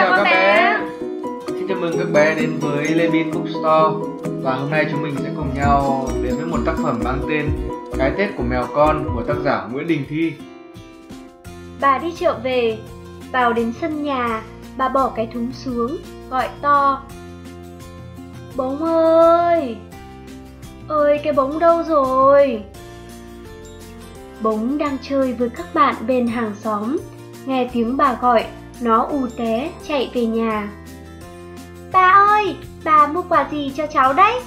chào các bé. Xin chào mừng các bé đến với Levin Bookstore Và hôm nay chúng mình sẽ cùng nhau đến với một tác phẩm mang tên Cái Tết của mèo con của tác giả Nguyễn Đình Thi Bà đi chợ về, vào đến sân nhà, bà bỏ cái thúng xuống, gọi to. Bóng ơi! Ơi cái bóng đâu rồi? Bóng đang chơi với các bạn bên hàng xóm, nghe tiếng bà gọi, nó ù té chạy về nhà. Bà ơi, bà mua quà gì cho cháu đấy?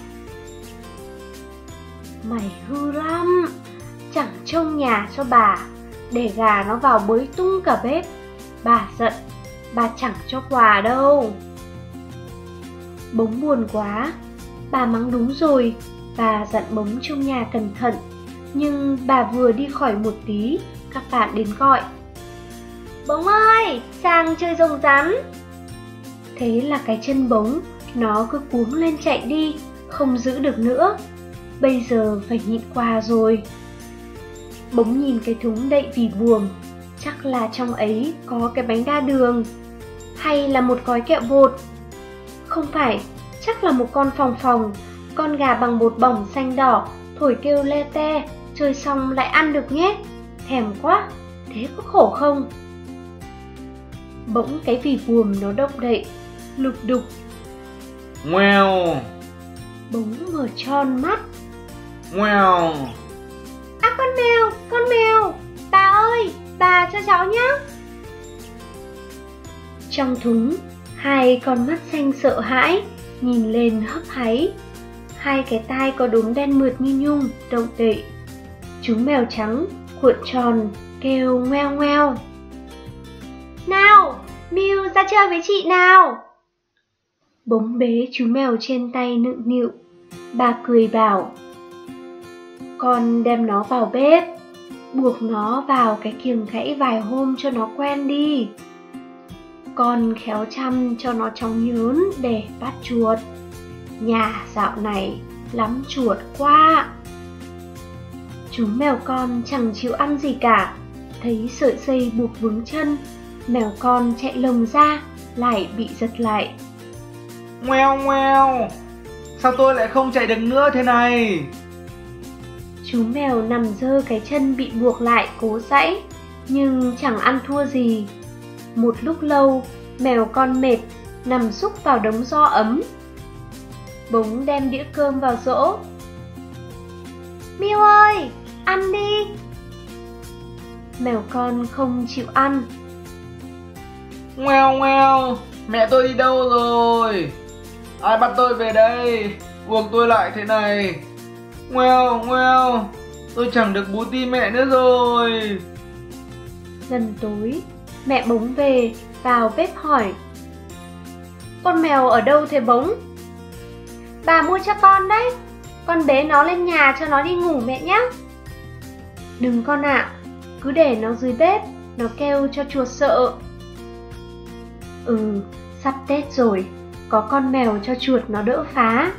Mày hư lắm, chẳng trông nhà cho bà, để gà nó vào bới tung cả bếp. Bà giận, bà chẳng cho quà đâu. Bống buồn quá, bà mắng đúng rồi, bà dặn bống trong nhà cẩn thận. Nhưng bà vừa đi khỏi một tí, các bạn đến gọi. Bống ơi, sang chơi rồng rắn. Thế là cái chân bống, nó cứ cuống lên chạy đi, không giữ được nữa. Bây giờ phải nhịn qua rồi. Bống nhìn cái thúng đậy vì buồm, chắc là trong ấy có cái bánh đa đường. Hay là một gói kẹo bột. Không phải, chắc là một con phòng phòng, con gà bằng bột bỏng xanh đỏ, thổi kêu le te, chơi xong lại ăn được nhé. Thèm quá, thế có khổ không? Bỗng cái vì buồm nó động đậy, lục đục. Ngoèo, Bỗng mở tròn mắt. ngoèo À con mèo, con mèo, bà ơi, bà cho cháu nhé. Trong thúng, hai con mắt xanh sợ hãi, nhìn lên hấp háy. Hai cái tai có đốm đen mượt như nhung, động đậy. Chú mèo trắng, cuộn tròn, kêu ngoeo ngoeo. Nào, Miu ra chơi với chị nào. Bống bế chú mèo trên tay nựng nịu. Bà cười bảo. Con đem nó vào bếp, buộc nó vào cái kiềng gãy vài hôm cho nó quen đi. Con khéo chăm cho nó chóng nhớn để bắt chuột. Nhà dạo này lắm chuột quá. Chú mèo con chẳng chịu ăn gì cả, thấy sợi dây buộc vướng chân, mèo con chạy lồng ra, lại bị giật lại. Ngoèo ngoèo Sao tôi lại không chạy được nữa thế này Chú mèo nằm dơ cái chân bị buộc lại cố dãy, nhưng chẳng ăn thua gì. Một lúc lâu, mèo con mệt, nằm xúc vào đống do ấm. Bống đem đĩa cơm vào dỗ. Miu ơi, ăn đi. Mèo con không chịu ăn. Ngoèo ngoèo Mẹ tôi đi đâu rồi Ai bắt tôi về đây Buộc tôi lại thế này Ngoèo ngoèo Tôi chẳng được bú ti mẹ nữa rồi Gần tối, mẹ bóng về, vào bếp hỏi. Con mèo ở đâu thế bóng? Bà mua cho con đấy, con bế nó lên nhà cho nó đi ngủ mẹ nhé. Đừng con ạ, cứ để nó dưới bếp, nó kêu cho chuột sợ. Ừ, sắp Tết rồi, có con mèo cho chuột nó đỡ phá.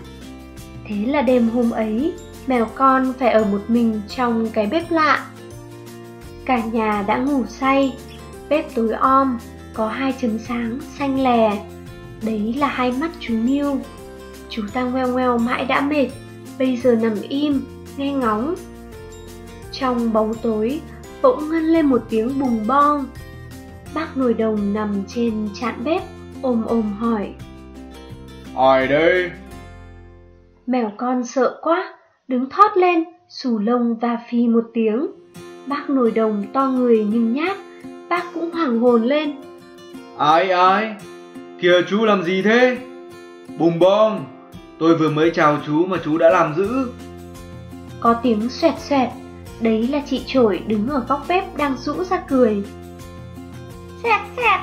Thế là đêm hôm ấy, mèo con phải ở một mình trong cái bếp lạ. Cả nhà đã ngủ say, bếp tối om, có hai chấm sáng xanh lè. Đấy là hai mắt chú Miu. Chú ta ngoeo ngoeo mãi đã mệt, bây giờ nằm im, nghe ngóng. Trong bóng tối, bỗng ngân lên một tiếng bùng bong. Bác nồi đồng nằm trên chạn bếp, ôm ôm hỏi. Ai đây Mèo con sợ quá, đứng thót lên, xù lông và phi một tiếng. Bác nồi đồng to người nhưng nhát, bác cũng hoảng hồn lên. Ai ai Kìa chú làm gì thế Bùng bong Tôi vừa mới chào chú mà chú đã làm dữ Có tiếng xoẹt xoẹt, đấy là chị trổi đứng ở góc bếp đang rũ ra cười. Xoẹt,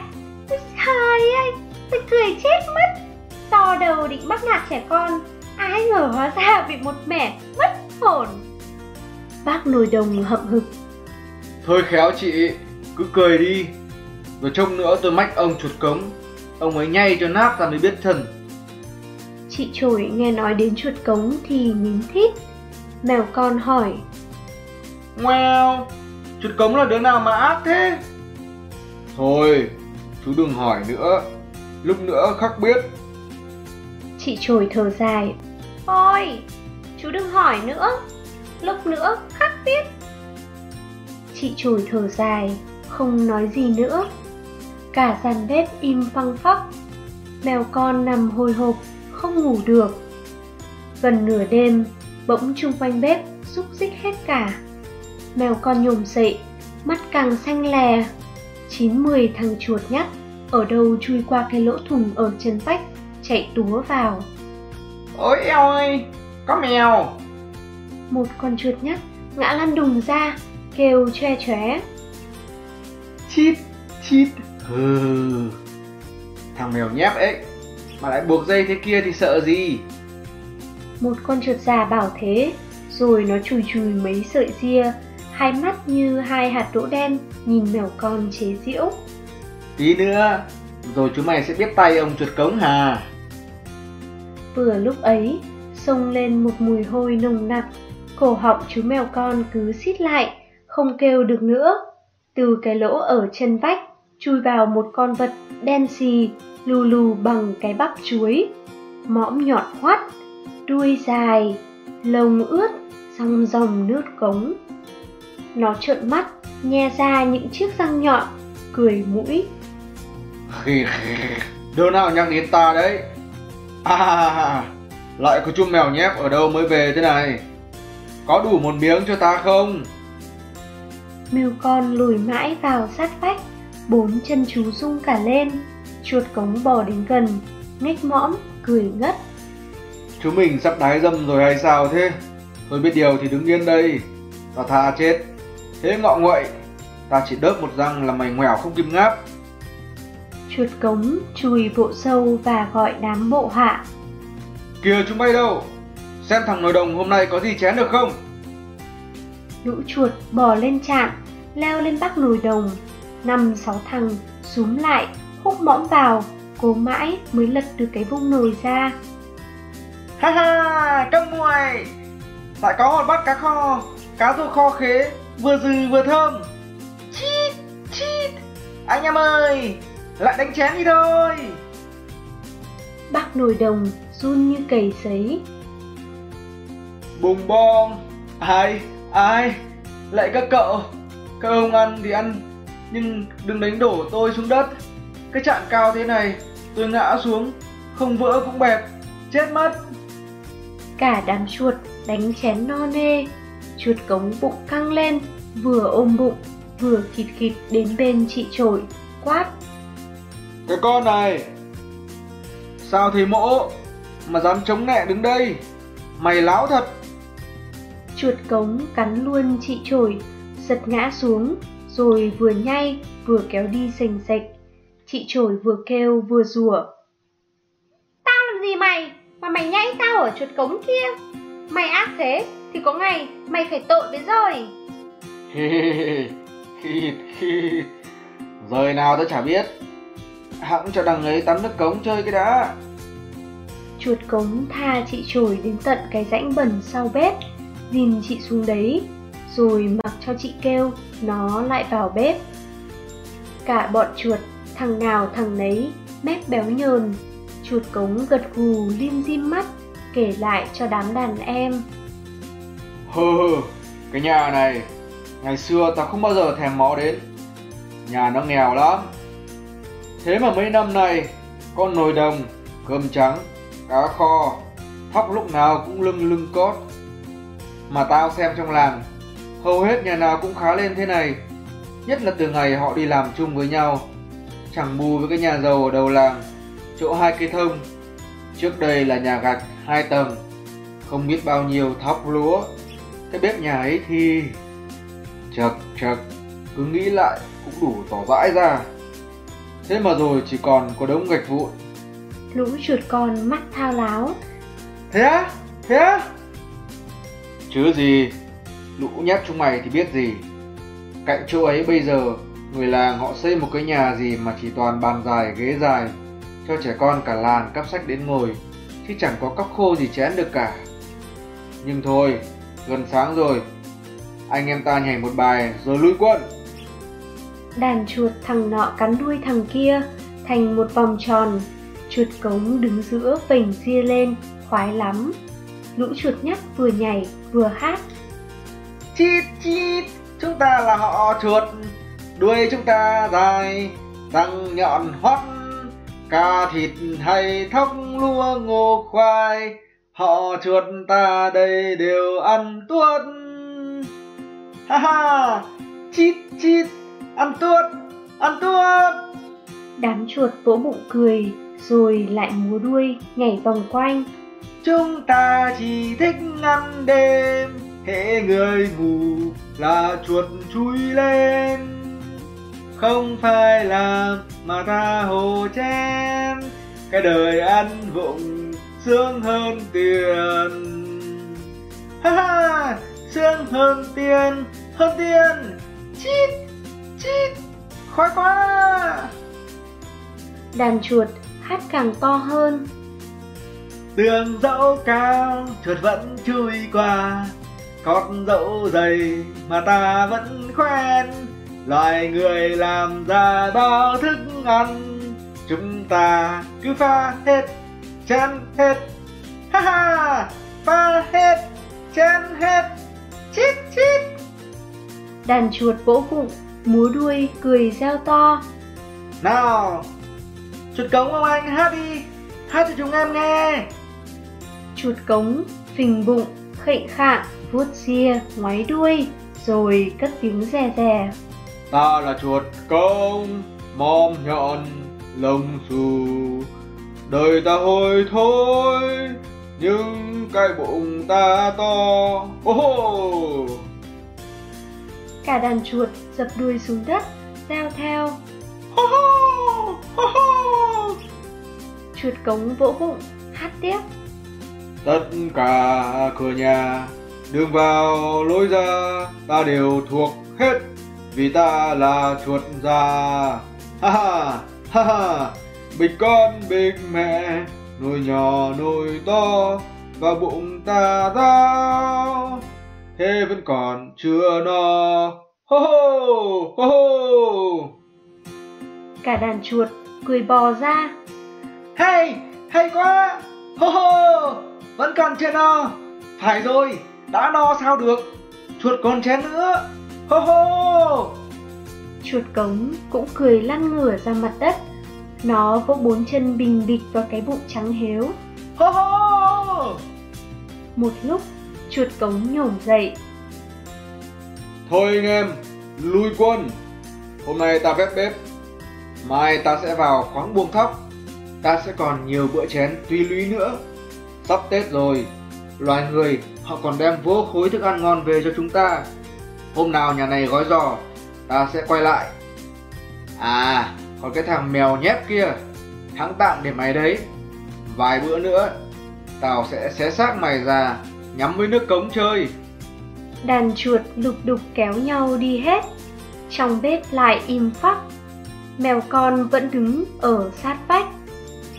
ôi trời ơi, tôi cười chết mất. To đầu định bắt nạt trẻ con, ai ngờ hóa ra bị một mẻ mất hồn. Bác nồi đồng hậm hực, Thôi khéo chị Cứ cười đi. Rồi trông nữa tôi mách ông chuột cống. Ông ấy nhay cho nát ra mới biết thân. Chị trổi nghe nói đến chuột cống thì nín thít. Mèo con hỏi, Ngoèo Chuột cống là đứa nào mà ác thế Thôi Chú đừng hỏi nữa lúc nữa khắc biết. Chị trồi thở dài. Thôi, chú đừng hỏi nữa, lúc nữa khắc biết. Chị trồi thở dài, không nói gì nữa. Cả gian bếp im phăng phắc. Mèo con nằm hồi hộp, không ngủ được. Gần nửa đêm, bỗng chung quanh bếp xúc xích hết cả. Mèo con nhổm dậy, mắt càng xanh lè. Chín mười thằng chuột nhắt ở đâu chui qua cái lỗ thùng ở chân vách, chạy túa vào. Ôi eo ơi, có mèo. Một con chuột nhắt ngã lăn đùng ra, kêu choe choé. Chít, chít, hừ. Thằng mèo nhép ấy, mà lại buộc dây thế kia thì sợ gì? Một con chuột già bảo thế, rồi nó chùi chùi mấy sợi ria, hai mắt như hai hạt đỗ đen nhìn mèo con chế giễu. Tí nữa, rồi chúng mày sẽ biết tay ông chuột cống hà. Vừa lúc ấy, xông lên một mùi hôi nồng nặc, cổ họng chú mèo con cứ xít lại, không kêu được nữa. Từ cái lỗ ở chân vách, chui vào một con vật đen xì, lù lù bằng cái bắp chuối. Mõm nhọn hoắt, đuôi dài, lông ướt, rong ròng nước cống. Nó trợn mắt, nhe ra những chiếc răng nhọn, cười mũi. Đứa nào nhắc đến ta đấy? À, lại có chú mèo nhép ở đâu mới về thế này? Có đủ một miếng cho ta không? Mèo con lùi mãi vào sát vách, bốn chân chú rung cả lên, chuột cống bò đến gần, ngách mõm, cười ngất. Chú mình sắp đái dâm rồi hay sao thế? Tôi biết điều thì đứng yên đây, ta tha chết. Thế ngọ nguậy, ta chỉ đớp một răng là mày ngoẻo không kim ngáp. Chuột cống chùi bộ sâu và gọi đám bộ hạ. Kìa chúng bay đâu? Xem thằng nồi đồng hôm nay có gì chén được không? Lũ chuột bò lên chạn, leo lên bắc nồi đồng. Năm sáu thằng súm lại, hút mõm vào, cố mãi mới lật được cái vung nồi ra. Ha ha, cơm muồi! Lại có một bát cá kho, cá rô kho khế, vừa dừ vừa thơm. Chít, chít! Anh em ơi, lại đánh chén đi thôi! Bác nồi đồng run như cầy sấy. Bùng bom! Ai, ai? Lại các cậu! Các ông ăn thì ăn, nhưng đừng đánh đổ tôi xuống đất. Cái chạn cao thế này, tôi ngã xuống, không vỡ cũng bẹp, chết mất. Cả đám chuột đánh chén no nê, chuột cống bụng căng lên, vừa ôm bụng, vừa khịt khịt đến bên chị trội, quát. Cái con này, sao thì mỗ mà dám chống nẹ đứng đây? Mày láo thật. Chuột cống cắn luôn chị trồi, giật ngã xuống, rồi vừa nhai vừa kéo đi sành sạch. Chị trồi vừa kêu vừa rủa. Tao làm gì mày, mà mày nhảy tao ở chuột cống kia? Mày ác thế thì có ngày mày phải tội đấy rồi. Rồi nào tao chả biết. Hãng cho đằng ấy tắm nước cống chơi cái đã. Chuột cống tha chị trồi đến tận cái rãnh bẩn sau bếp, dìm chị xuống đấy, rồi mặc cho chị kêu, nó lại vào bếp. Cả bọn chuột, thằng nào thằng nấy, mép béo nhờn, chuột cống gật gù lim dim mắt, kể lại cho đám đàn em. Hừ hơ, cái nhà này, ngày xưa ta không bao giờ thèm mó đến. Nhà nó nghèo lắm. Thế mà mấy năm nay, con nồi đồng, cơm trắng, cá kho, thóc lúc nào cũng lưng lưng cót. Mà tao xem trong làng, hầu hết nhà nào cũng khá lên thế này. Nhất là từ ngày họ đi làm chung với nhau. Chẳng bù với cái nhà giàu ở đầu làng, chỗ hai cây thông. Trước đây là nhà gạch hai tầng, không biết bao nhiêu thóc lúa. Cái bếp nhà ấy thì... Chật chật, cứ nghĩ lại cũng đủ tỏ vãi ra. Thế mà rồi chỉ còn có đống gạch vụn. Lũ chuột con mắt thao láo. Thế á? Thế á? Chứ gì, lũ nhát chúng mày thì biết gì. Cạnh chỗ ấy bây giờ, người làng họ xây một cái nhà gì mà chỉ toàn bàn dài, ghế dài, cho trẻ con cả làng cắp sách đến ngồi, chứ chẳng có cóc khô gì chén được cả. Nhưng thôi, gần sáng rồi, anh em ta nhảy một bài rồi lui quân. Đàn chuột thằng nọ cắn đuôi thằng kia thành một vòng tròn Chuột cống đứng giữa vành ria lên, khoái lắm. Lũ chuột nhắt vừa nhảy vừa hát. Chít chít, chúng ta là họ chuột, đuôi chúng ta dài, răng nhọn hoắt, cà thịt hay thóc lúa ngô khoai, họ chuột ta đây đều ăn tuốt. Ha ha, chít chít, ăn tuốt, ăn tuốt. Đám chuột vỗ bụng cười, rồi lại múa đuôi nhảy vòng quanh. Chúng ta chỉ thích ăn đêm, hệ người ngủ là chuột chui lên. Không phải là mà ta hồ chen, cái đời ăn vụng sướng hơn tiền. Ha ha, sướng hơn tiền, hơn tiền. Chít, chít, khoái quá. Đàn chuột hát càng to hơn. Tường dẫu cao, chuột vẫn chui qua. Cót dẫu dày mà ta vẫn quen. Loài người làm ra bao thức ăn. Chúng ta cứ pha hết, chén hết. Ha ha, pha hết, chén hết. Chít chít. Đàn chuột vỗ bụng, múa đuôi, cười reo to. Nào, chuột cống ông anh hát đi, hát cho chúng em nghe. Chuột cống, phình bụng, khệnh khạng, vuốt ria, ngoáy đuôi, rồi cất tiếng rè rè. Ta là chuột công, mom nhọn, lông xù. Đời ta hôi thôi, nhưng cái bụng ta to. Hô! Cả đàn chuột dập đuôi xuống đất, reo theo. Hô hô! Hô hô! Chuột cống vỗ bụng, hát tiếp. Tất cả cửa nhà, đường vào lối ra, ta đều thuộc hết, vì ta là chuột già. Ha ha, ha ha, bịch con bịch mẹ, nồi nhỏ nồi to, và bụng ta rao. Thế vẫn còn chưa no. Hô hô, hô hô. Cả đàn chuột cười bò ra. Hay, hay quá. Hô hô, vẫn còn chưa no. Phải rồi, đã no sao được. Chuột còn chén nữa. Hô hô. Chuột cống cũng cười lăn ngửa ra mặt đất. Nó vỗ bốn chân bình bịch vào cái bụng trắng héo. Hô hô. Một lúc, chuột cống nhổm dậy. Thôi anh em, lui quân. Hôm nay ta vét bếp. Mai ta sẽ vào khoáng buông thóc. Ta sẽ còn nhiều bữa chén tuy lũy nữa. Sắp Tết rồi, loài người họ còn đem vô khối thức ăn ngon về cho chúng ta. Hôm nào nhà này gói giò, ta sẽ quay lại. À, còn cái thằng mèo nhép kia, hãng tạm để mày đấy. Vài bữa nữa, tao sẽ xé xác mày ra, nhắm với nước cống chơi. Đàn chuột lục đục kéo nhau đi hết. Trong bếp lại im phắc. Mèo con vẫn đứng ở sát vách.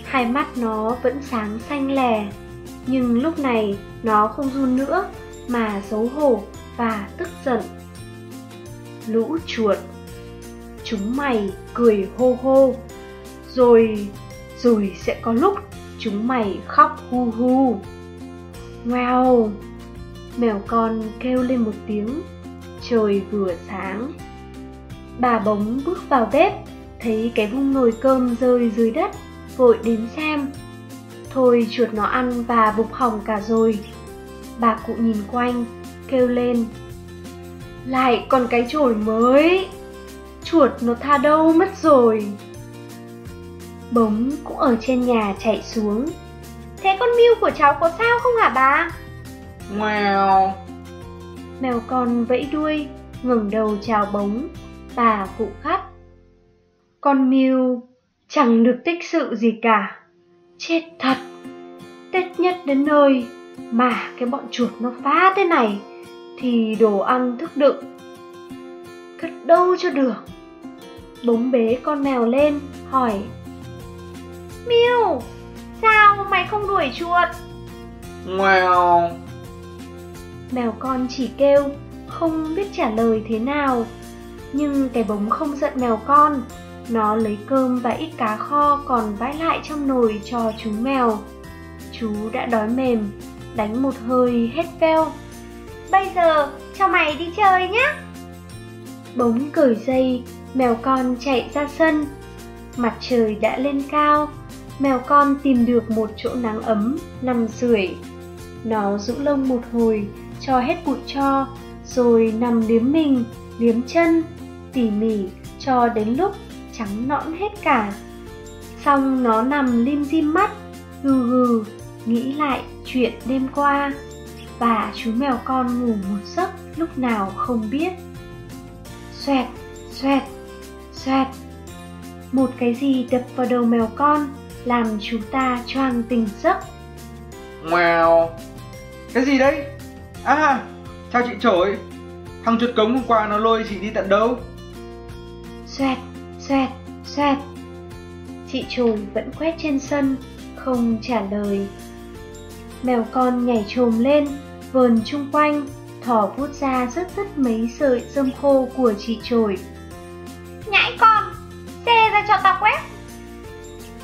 Hai mắt nó vẫn sáng xanh lè. Nhưng lúc này nó không run nữa mà xấu hổ và tức giận. Lũ chuột Chúng mày cười hô hô. Rồi, rồi sẽ có lúc chúng mày khóc hu hu. Wow! Mèo con kêu lên một tiếng. Trời vừa sáng. Bà bóng bước vào bếp Thấy cái vung nồi cơm rơi dưới đất Vội đến xem. Thôi chuột nó ăn và bục hỏng cả rồi. Bà cụ nhìn quanh Kêu lên. Lại còn cái chổi mới! Chuột nó tha đâu mất rồi Bống cũng ở trên nhà chạy xuống Thế con miêu của cháu có sao không hả bà? Mèo. Mèo con vẫy đuôi, ngẩng đầu chào bóng, bà phụ khắt. Con miêu chẳng được tích sự gì cả. Chết thật! Tết nhất đến nơi mà cái bọn chuột nó phá thế này thì đồ ăn thức đựng. Cất đâu cho được. Bống bế con mèo lên, hỏi. Miêu, sao mày không đuổi chuột? Mèo. Mèo con chỉ kêu, không biết trả lời thế nào. Nhưng cái bóng không giận mèo con, Nó lấy cơm và ít cá kho còn vãi lại trong nồi cho chú mèo. Chú đã đói mềm, đánh một hơi hết veo. Bây giờ cho mày đi chơi nhé. Bỗng cởi dây, mèo con chạy ra sân. Mặt trời đã lên cao, mèo con tìm được một chỗ nắng ấm, nằm sưởi. Nó rũ lông một hồi, cho hết bụi cho, rồi nằm liếm mình, liếm chân, tỉ mỉ cho đến lúc trắng nõn hết cả. Xong nó nằm lim dim mắt, gừ gừ, nghĩ lại chuyện đêm qua. Và chú mèo con ngủ một giấc lúc nào không biết. Xoẹt, xoẹt, xoẹt. Một cái gì đập vào đầu mèo con làm chúng ta choàng tỉnh giấc. Mèo. Cái gì đấy? À, chào chị trổi. Thằng chuột cống hôm qua nó lôi chị đi tận đâu? Xoẹt, xoẹt, xoẹt. Chị trồi vẫn quét trên sân, không trả lời. Mèo con nhảy trồm lên, vờn chung quanh, thỏ vuốt ra rất rất mấy sợi rơm khô của chị trồi. Nhãi con, xe ra cho tao quét.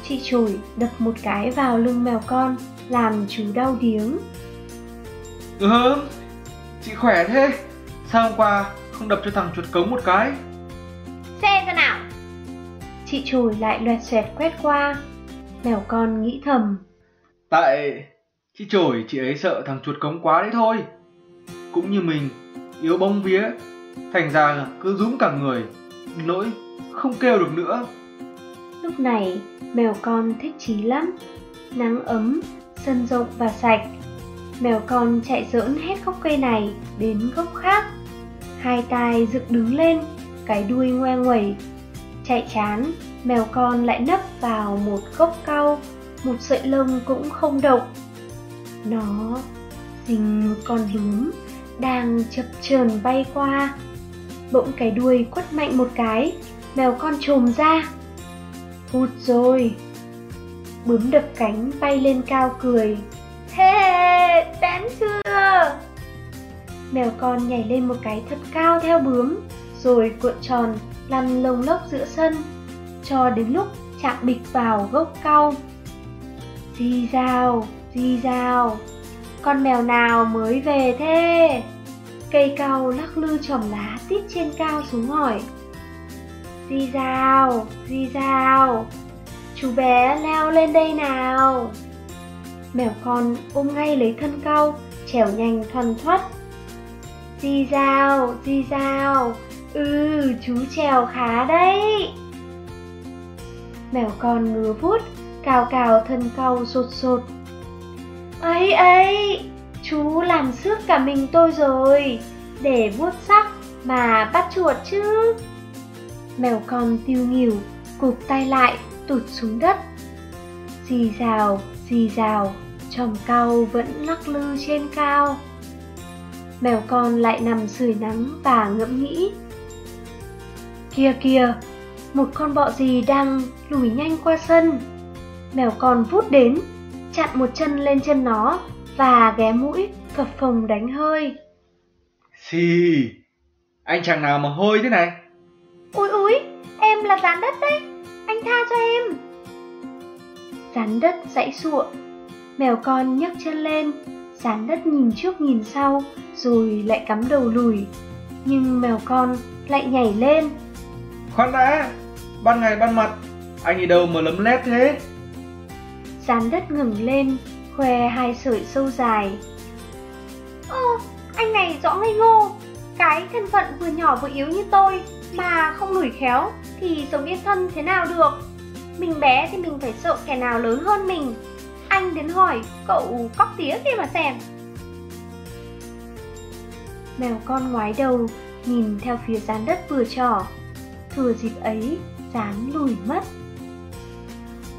Chị trồi đập một cái vào lưng mèo con, làm chú đau điếng. Ừ chị khỏe thế. Sao hôm qua không đập cho thằng chuột cống một cái? Xe ra nào. Chị trồi lại loẹt xoẹt quét qua. Mèo con nghĩ thầm. Tại chị trổi chị ấy sợ thằng chuột cống quá đấy thôi. Cũng như mình, yếu bông vía, thành ra cứ rúm cả người, nỗi không kêu được nữa. Lúc này, mèo con thích chí lắm. Nắng ấm, sân rộng và sạch. Mèo con chạy dỡn hết gốc cây này đến gốc khác. Hai tai dựng đứng lên, cái đuôi ngoe nguẩy. Chạy chán, mèo con lại nấp vào một gốc cau, một sợi lông cũng không động. Nó dình một con bướm đang chập chờn bay qua. Bỗng cái đuôi quất mạnh một cái, mèo con trồm ra. Hụt rồi. Bướm đập cánh bay lên cao cười. Hê, bén chưa? Mèo con nhảy lên một cái thật cao theo bướm, rồi cuộn tròn lăn lông lốc giữa sân, cho đến lúc chạm bịch vào gốc cau. Di rào, di rào, con mèo nào mới về thế? Cây cau lắc lư chòm lá tít trên cao xuống hỏi. Di rào, di rào, chú bé leo lên đây nào. Mèo con ôm ngay lấy thân cau, trèo nhanh thoăn thoắt. Di rào, di rào, ừ, chú trèo khá đấy. Mèo con ngứa vút cào cào thân cau sột sột. Ấy ấy, chú làm sức cả mình tôi rồi, để vuốt sắc mà bắt chuột chứ. Mèo con tiêu nghỉu, cụp tay lại, tụt xuống đất. Dì rào, dì rào, chòm cau vẫn lắc lư trên cao. Mèo con lại nằm sưởi nắng và ngẫm nghĩ. kia kia một con bọ gì đang lùi nhanh qua sân. Mèo con vút đến, chặn một chân lên chân nó và ghé mũi phập phồng đánh hơi. Xì, anh chàng nào mà hôi thế này? Úi úi, em là rán đất đấy, anh tha cho em. Rán đất dãy sụa, mèo con nhấc chân lên, rán đất nhìn trước nhìn sau, rồi lại cắm đầu lùi. Nhưng mèo con lại nhảy lên. Khoan đã, ban ngày ban mặt, anh đi đâu mà lấm lét thế? Rán đất ngừng lên, khoe hai sợi sâu dài. Ơ, anh này rõ ngây ngô, cái thân phận vừa nhỏ vừa yếu như tôi mà không lủi khéo thì sống yên thân thế nào được. Mình bé thì mình phải sợ kẻ nào lớn hơn mình. Anh đến hỏi cậu cóc tía kia mà xem. Mèo con ngoái đầu, nhìn theo phía gián đất vừa trỏ. Thừa dịp ấy, gián lùi mất.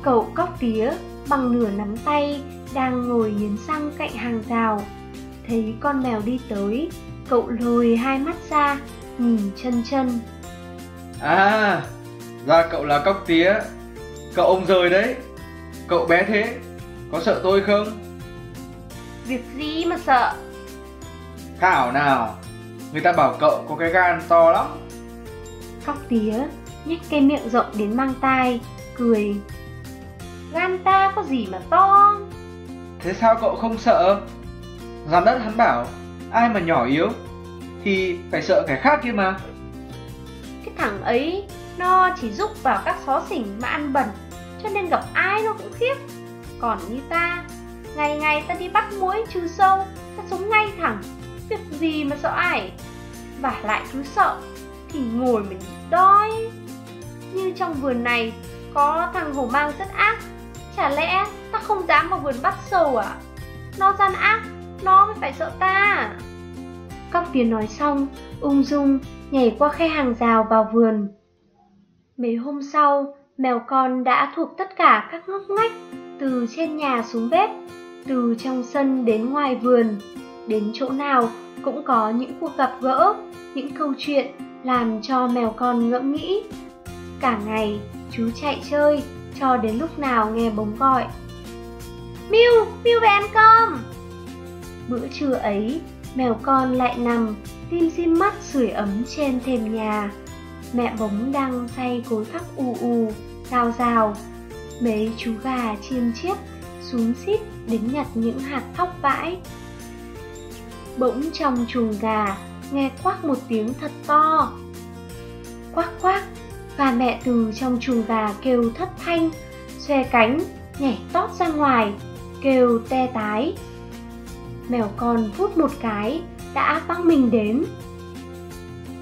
Cậu cóc tía bằng nửa nắm tay đang ngồi nghiến răng cạnh hàng rào. Thấy con mèo đi tới, cậu lồi hai mắt ra, nhìn chân chân. À, ra cậu là cóc tía, cậu ông rời đấy. Cậu bé thế, có sợ tôi không? Việc gì mà sợ? Thảo nào, người ta bảo cậu có cái gan to lắm. Cóc tía nhếch cái miệng rộng đến mang tai, cười. Gan ta có gì mà to? Thế sao cậu không sợ? Giám đất hắn bảo, ai mà nhỏ yếu thì phải sợ kẻ khác kia mà. Cái thằng ấy nó chỉ giúp vào các xó xỉnh mà ăn bẩn cho nên gặp ai nó cũng khiếp. Còn như ta, ngày ngày ta đi bắt muỗi trừ sâu, ta sống ngay thẳng, việc gì mà sợ ai? Và lại cứ sợ thì ngồi mình đói. Như trong vườn này có thằng hổ mang rất ác, chả lẽ ta không dám vào vườn bắt sâu à? Nó gian ác, nó mới phải sợ ta. Cóc tiếng nói xong, ung dung nhảy qua khe hàng rào vào vườn. Mấy hôm sau, mèo con đã thuộc tất cả các ngóc ngách, từ trên nhà xuống bếp, từ trong sân đến ngoài vườn, đến chỗ nào cũng có những cuộc gặp gỡ, những câu chuyện làm cho mèo con ngẫm nghĩ. Cả ngày, chú chạy chơi, cho đến lúc nào nghe bóng gọi. Miu, Miu về ăn cơm! Bữa trưa ấy, mèo con lại nằm, tim xin mắt sưởi ấm trên thềm nhà. Mẹ bóng đang say cối khắc u u, rào rào. Mấy chú gà chiêm chiếp xuống xít đến nhặt những hạt thóc vãi. Bỗng trong chuồng gà nghe quắc một tiếng thật to. Quắc quắc, gà mẹ từ trong chuồng gà kêu thất thanh, xòe cánh, nhảy tót ra ngoài, kêu te tái. Mèo con vút một cái, đã băng mình đến.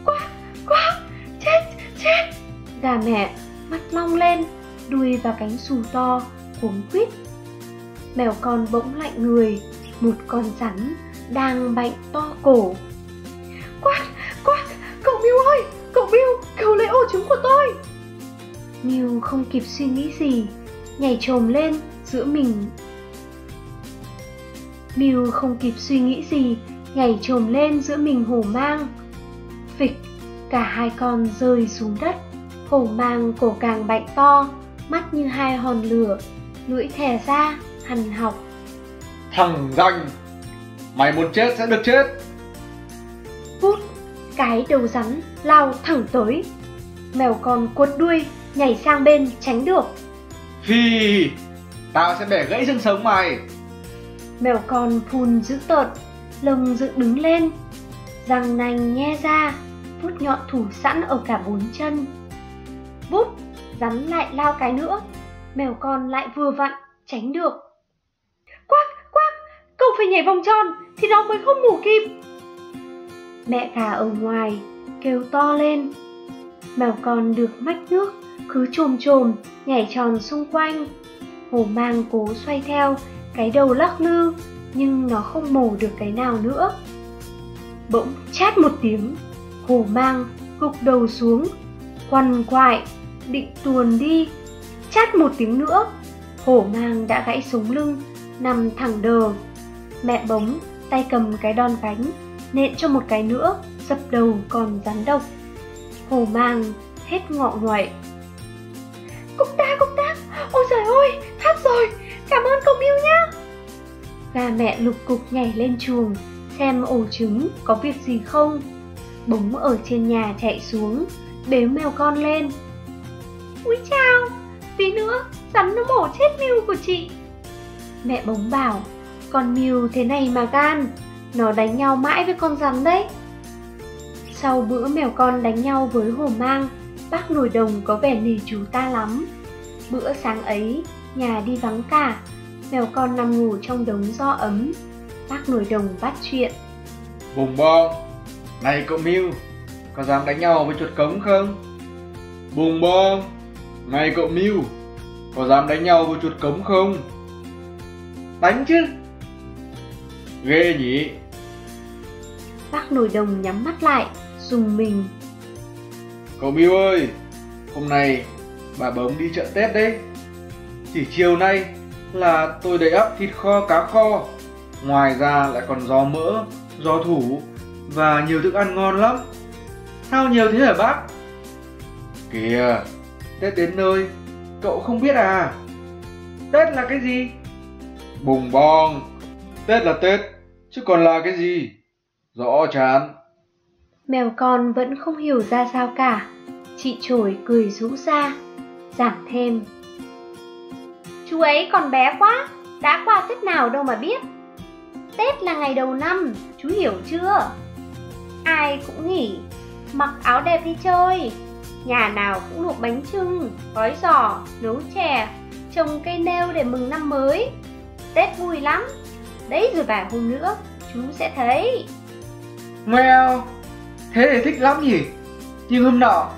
quá quá chết, chết. Gà mẹ mắt long lên, đuôi và cánh xù to, cuống quýt. Mèo con bỗng lạnh người, một con rắn đang bệnh to cổ. Quát, quát, cậu biêu ơi, cậu biêu! Cứu lấy ổ trứng của tôi. Miu không kịp suy nghĩ gì, nhảy trồm lên giữa mình. Miu không kịp suy nghĩ gì, nhảy trồm lên giữa mình hổ mang. Phịch, cả hai con rơi xuống đất. Hổ mang cổ càng bệnh to, mắt như hai hòn lửa, lưỡi thè ra, hằn học. Thằng danh, mày muốn chết sẽ được chết. Vút, cái đầu rắn lao thẳng tới. Mèo con cuột đuôi, nhảy sang bên tránh được. Phi, tao sẽ bẻ gãy xương sống mày. Mèo con phun dữ tợn, lông dựng đứng lên, răng nanh nhe ra, vút nhọn thủ sẵn ở cả bốn chân. Vút, rắn lại lao cái nữa, mèo con lại vừa vặn, tránh được. Quắc, quắc, cậu phải nhảy vòng tròn thì nó mới không ngủ kịp. Mẹ gà ở ngoài, kêu to lên. Mèo con được mách nước, cứ trồm trồm, nhảy tròn xung quanh. Hổ mang cố xoay theo, cái đầu lắc lư, nhưng nó không mổ được cái nào nữa. Bỗng chát một tiếng, hổ mang gục đầu xuống, quằn quại, định tuồn đi. Chát một tiếng nữa, hổ mang đã gãy sống lưng, nằm thẳng đờ. Mẹ bóng, tay cầm cái đòn gánh, nện cho một cái nữa, dập đầu còn rắn độc. Hổ mang hết ngọ ngoại. Cúc ta, cúc ta, ôi trời ơi, thắt rồi, cảm ơn cậu yêu nhá. Gà mẹ lục cục nhảy lên chuồng, xem ổ trứng có việc gì không. Bống ở trên nhà chạy xuống, bế mèo con lên. Úi chào, tí nữa rắn nó mổ chết mưu của chị. Mẹ bống bảo, con mưu thế này mà gan, nó đánh nhau mãi với con rắn đấy. Sau bữa mèo con đánh nhau với hổ mang, bác nổi đồng có vẻ nề chú ta lắm. Bữa sáng ấy, nhà đi vắng cả, mèo con nằm ngủ trong đống do ấm. Bác nổi đồng bắt chuyện. Bùng bong, này cậu Miu, có dám đánh nhau với chuột cống không? Bùng bong, này cậu Miu, có dám đánh nhau với chuột cống không? Đánh chứ. Ghê nhỉ? Bác nổi đồng nhắm mắt lại, dùng mình. Cậu Miu ơi, hôm nay bà bấm đi chợ Tết đấy. Chỉ chiều nay là tôi đầy ắp thịt kho cá kho. Ngoài ra lại còn giò mỡ, giò thủ và nhiều thức ăn ngon lắm. Sao nhiều thế hả bác? Kìa, Tết đến nơi, cậu không biết à? Tết là cái gì? Bùng bong, Tết là Tết, chứ còn là cái gì? Rõ chán. Mèo con vẫn không hiểu ra sao cả. Chị chổi cười rũ ra, giảng thêm. Chú ấy còn bé quá, đã qua Tết nào đâu mà biết. Tết là ngày đầu năm, chú hiểu chưa? Ai cũng nghỉ, mặc áo đẹp đi chơi. Nhà nào cũng luộc bánh trưng, gói giò, nấu chè, trồng cây nêu để mừng năm mới. Tết vui lắm. Đấy rồi vài hôm nữa, chú sẽ thấy. Mèo, thế thì thích lắm nhỉ? Nhưng hôm nọ,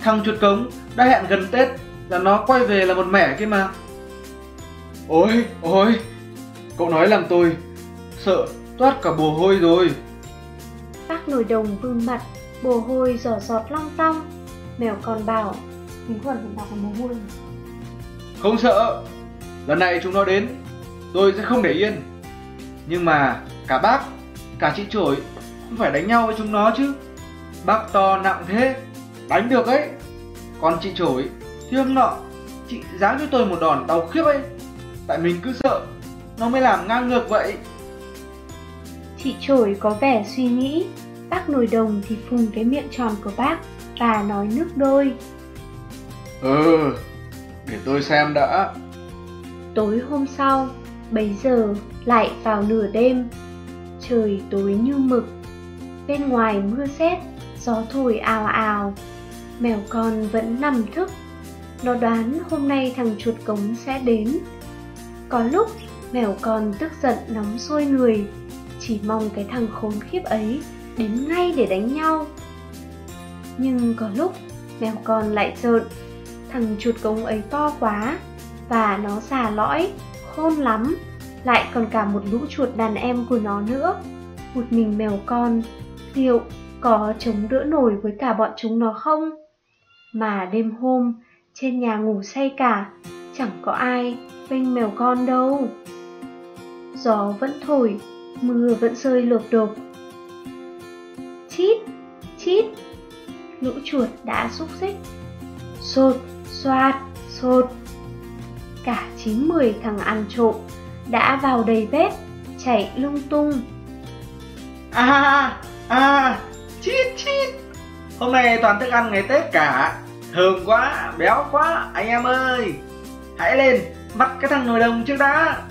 thằng chuột cống đã hẹn gần Tết là nó quay về là một mẻ kia mà. Ôi, ôi, cậu nói làm tôi sợ toát cả mồ hôi rồi. Bác nồi đồng vương mặt, mồ hôi giỏ giọt long tong. Mèo còn bảo, mình còn phải đọc mồ hôi. Không sợ, lần này chúng nó đến, tôi sẽ không để yên. Nhưng mà cả bác, cả chị trổi không phải đánh nhau với chúng nó chứ. Bác to nặng thế, đánh được ấy. Còn chị trổi thì hôm nọ, chị giáng cho tôi một đòn đau khiếp ấy. Tại mình cứ sợ, nó mới làm ngang ngược vậy. Chị trổi có vẻ suy nghĩ, bác nồi đồng thì phùng cái miệng tròn của bác và nói nước đôi. Ừ, để tôi xem đã. Tối hôm sau, bấy giờ lại vào nửa đêm. Trời tối như mực. Bên ngoài mưa rét, gió thổi ào ào. Mèo con vẫn nằm thức. Nó đoán hôm nay thằng chuột cống sẽ đến. Có lúc mèo con tức giận nóng sôi người, chỉ mong cái thằng khốn khiếp ấy đến ngay để đánh nhau. Nhưng có lúc mèo con lại trợn, thằng chuột cống ấy to quá và nó già lõi, khôn lắm, lại còn cả một lũ chuột đàn em của nó nữa. Một mình mèo con, liệu có chống đỡ nổi với cả bọn chúng nó không? Mà đêm hôm, trên nhà ngủ say cả, chẳng có ai bênh mèo con đâu. Gió vẫn thổi, mưa vẫn rơi lộp đột. Chít, chít, lũ chuột đã xúc xích. Sột, xoạt, sột. Cả chín mười thằng ăn trộm đã vào đầy bếp, chạy lung tung. À, à, chít chít. Hôm nay toàn thức ăn ngày Tết cả. Thơm quá, béo quá, anh em ơi. Hãy lên, bắt cái thằng nồi đồng trước đã.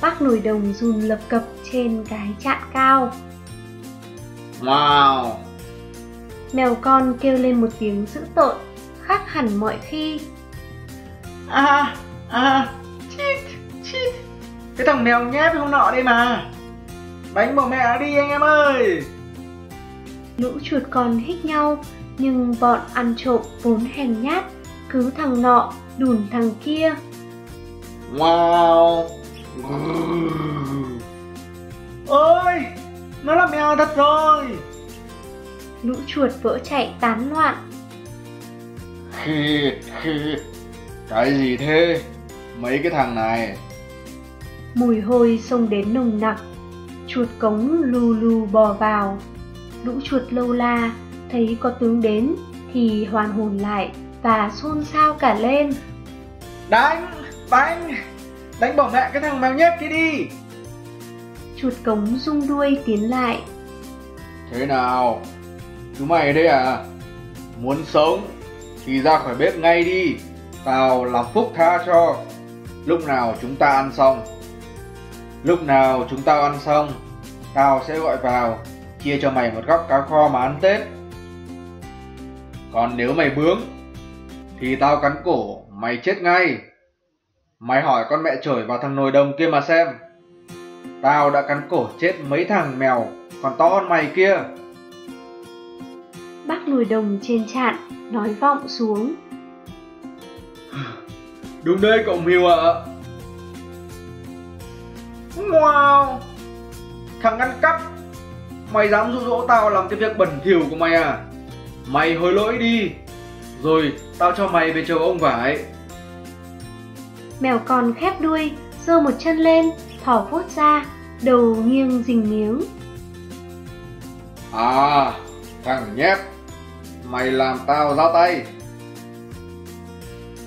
Bác nồi đồng run lập cập trên cái chạn cao. Wow, Mèo con kêu lên một tiếng dữ tợn, khác hẳn mọi khi. à, à, chít, chít. Cái thằng mèo nhép hôm nọ đây mà. Đánh bỏ mẹ đi anh em ơi. Lũ chuột con hít nhau, nhưng bọn ăn trộm vốn hèn nhát, cứ thằng nọ đùn thằng kia. Wow. Ôi, nó là mèo thật rồi. Lũ chuột vỡ chạy tán loạn, cái gì thế? Mấy cái thằng này. Mùi hôi xông đến nồng nặc. Chuột cống lù lù bò vào. Lũ chuột lâu la thấy có tướng đến thì hoàn hồn lại và xôn xao cả lên. Đánh, đánh, đánh bỏ mẹ cái thằng mèo nhép kia đi. Chuột cống rung đuôi tiến lại. Thế nào? Chúng mày đây à? Muốn sống thì ra khỏi bếp ngay đi. Tao làm phúc tha cho. Lúc nào chúng ta ăn xong. Lúc nào chúng ta ăn xong, tao sẽ gọi vào, chia cho mày một góc cá kho mà ăn Tết. Còn nếu mày bướng, thì tao cắn cổ, mày chết ngay. Mày hỏi con mẹ chổi vào thằng nồi đồng kia mà xem. Tao đã cắn cổ chết mấy thằng mèo còn to hơn mày kia. Bác nồi đồng trên chạn nói vọng xuống. Đúng đấy cậu Miu ạ. Wow, thằng ăn cắp, mày dám dụ dỗ tao làm cái việc bẩn thỉu của mày à? Mày hối lỗi đi, rồi tao cho mày về chầu ông vải. Mèo con khép đuôi, giơ một chân lên, thỏ vuốt ra, đầu nghiêng rình miếng. À, thằng nhép, mày làm tao ra tay.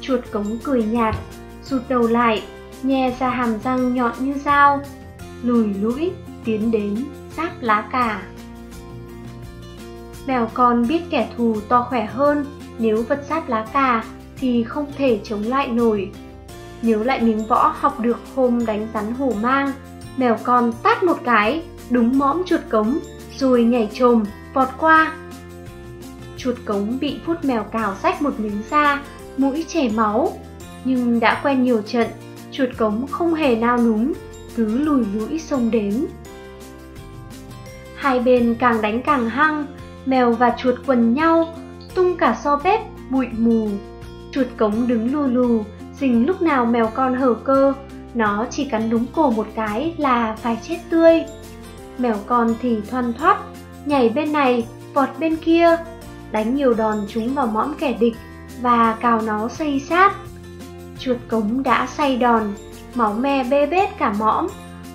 Chuột cống cười nhạt, rụt đầu lại, nhè ra hàm răng nhọn như dao, lùi lũi tiến đến giáp lá cà. Mèo con biết kẻ thù to khỏe hơn, nếu vật sát lá cà thì không thể chống lại nổi. Nhớ lại miếng võ học được hôm đánh rắn hổ mang, mèo con tát một cái, đúng mõm chuột cống, rồi nhảy chồm vọt qua. Chuột cống bị phút mèo cào rách một miếng da, mũi chảy máu. Nhưng đã quen nhiều trận, chuột cống không hề nao núng, cứ lùi lũi xông đến. Hai bên càng đánh càng hăng, mèo và chuột quần nhau, tung cả so bếp, bụi mù. Chuột cống đứng lù lù, dình lúc nào mèo con hở cơ, nó chỉ cắn đúng cổ một cái là phải chết tươi. Mèo con thì thoăn thoắt, nhảy bên này, vọt bên kia, đánh nhiều đòn chúng vào mõm kẻ địch và cào nó xây sát. Chuột cống đã say đòn, máu me bê bết cả mõm,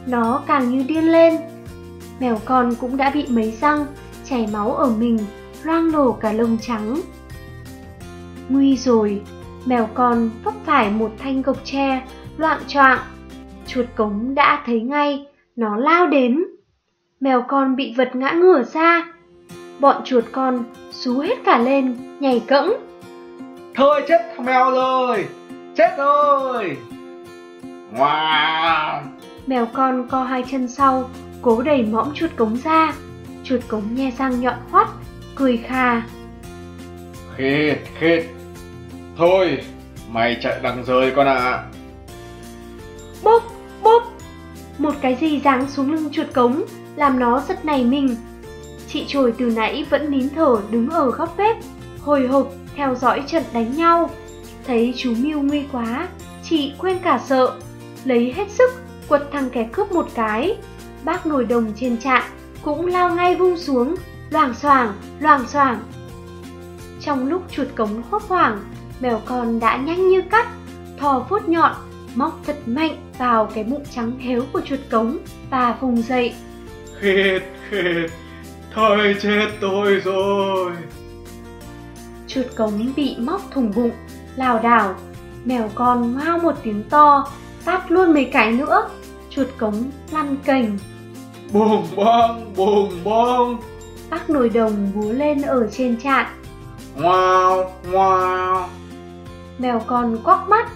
nó càng như điên lên. Mèo con cũng đã bị mấy răng, chảy máu ở mình, loang lổ cả lông trắng. Nguy rồi, mèo con vấp phải một thanh gộc tre, loạn choạng. Chuột cống đã thấy ngay, nó lao đến. Mèo con bị vật ngã ngửa ra. Bọn chuột con xú hết cả lên, nhảy cẫng. Thôi chết thằng mèo rồi, chết rồi. Wow. Mèo con co hai chân sau, cố đẩy mõm chuột cống ra. Chuột cống nhe răng nhọn hoắt, cười khà. Khịt khịt. Thôi, mày chạy đằng rơi con ạ. À. Bốp, bốp. Một cái gì giáng xuống lưng chuột cống, làm nó giật nảy mình. Chị trồi từ nãy vẫn nín thở đứng ở góc bếp, hồi hộp theo dõi trận đánh nhau. Thấy chú Miu nguy quá, chị quên cả sợ, lấy hết sức quật thằng kẻ cướp một cái. Bác nồi đồng trên trại cũng lao ngay vung xuống, loảng xoảng, loảng xoảng. Trong lúc chuột cống hốt hoảng, mèo con đã nhanh như cắt, thò vuốt nhọn, móc thật mạnh vào cái bụng trắng héo của chuột cống và vùng dậy. Khịt, khịt, thôi chết tôi rồi. Chuột cống bị móc thùng bụng, lảo đảo, mèo con ngao một tiếng to, tát luôn mấy cái nữa, chuột cống lăn cành. Bùng bong, bùng bong. Bác nồi đồng búa lên ở trên trạn. Wow, wow. Mèo con quắc mắt,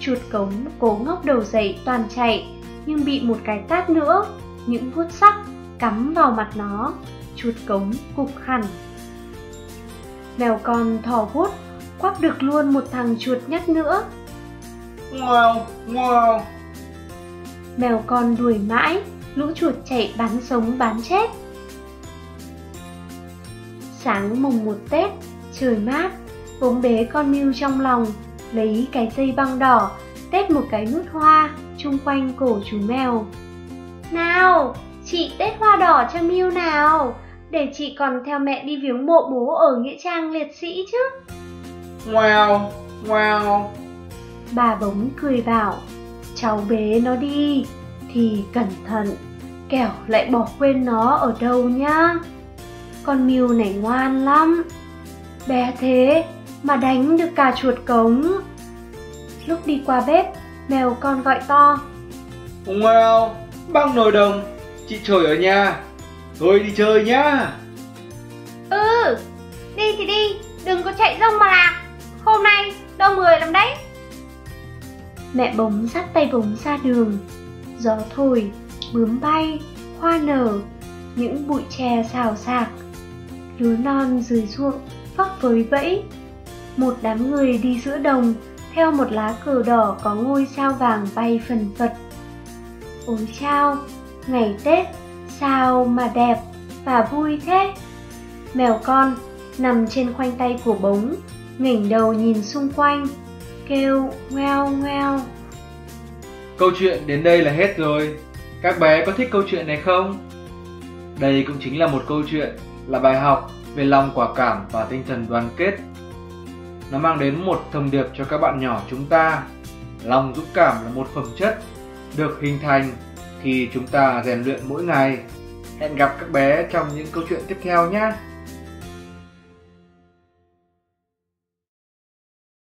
chuột cống cố ngóc đầu dậy toàn chạy, nhưng bị một cái tát nữa, những vuốt sắc cắm vào mặt nó, chuột cống cục hẳn. Mèo con thò vuốt, quắp được luôn một thằng chuột nhắt nữa. Wow, wow. Mèo con đuổi mãi, lũ chuột chạy bắn sống bán chết. Sáng mùng một Tết, trời mát, bỗng bế con Miu trong lòng, lấy cái dây băng đỏ, tết một cái nút hoa chung quanh cổ chú mèo. Nào, chị tết hoa đỏ cho Miu nào, để chị còn theo mẹ đi viếng mộ bố ở nghĩa trang liệt sĩ chứ. Wow, wow. Bà bóng cười bảo, cháu bế nó đi, thì cẩn thận, kẻo lại bỏ quên nó ở đâu nhá. Con Miu này ngoan lắm, bé thế mà đánh được cả chuột cống. Lúc đi qua bếp, mèo con gọi to. Wow, băng nồi đồng, chị trời ở nhà, tôi đi chơi nhá. Ừ, đi thì đi, đừng có chạy rông mà lạc, hôm nay đông người lắm đấy. Mẹ bóng dắt tay bóng ra đường, gió thổi, bướm bay, hoa nở, những bụi tre xào xạc. Lúa non dưới ruộng phấp với vẫy. Một đám người đi giữa đồng, theo một lá cờ đỏ có ngôi sao vàng bay phần phật. Ôi chao, ngày Tết, sao mà đẹp và vui thế. Mèo con nằm trên khoanh tay của bống, ngẩng đầu nhìn xung quanh, kêu ngoeo ngoeo. Câu chuyện đến đây là hết rồi. Các bé có thích câu chuyện này không? Đây cũng chính là một câu chuyện, là bài học về lòng quả cảm và tinh thần đoàn kết. Nó mang đến một thông điệp cho các bạn nhỏ chúng ta. Lòng dũng cảm là một phẩm chất được hình thành khi chúng ta rèn luyện mỗi ngày. Hẹn gặp các bé trong những câu chuyện tiếp theo nhé.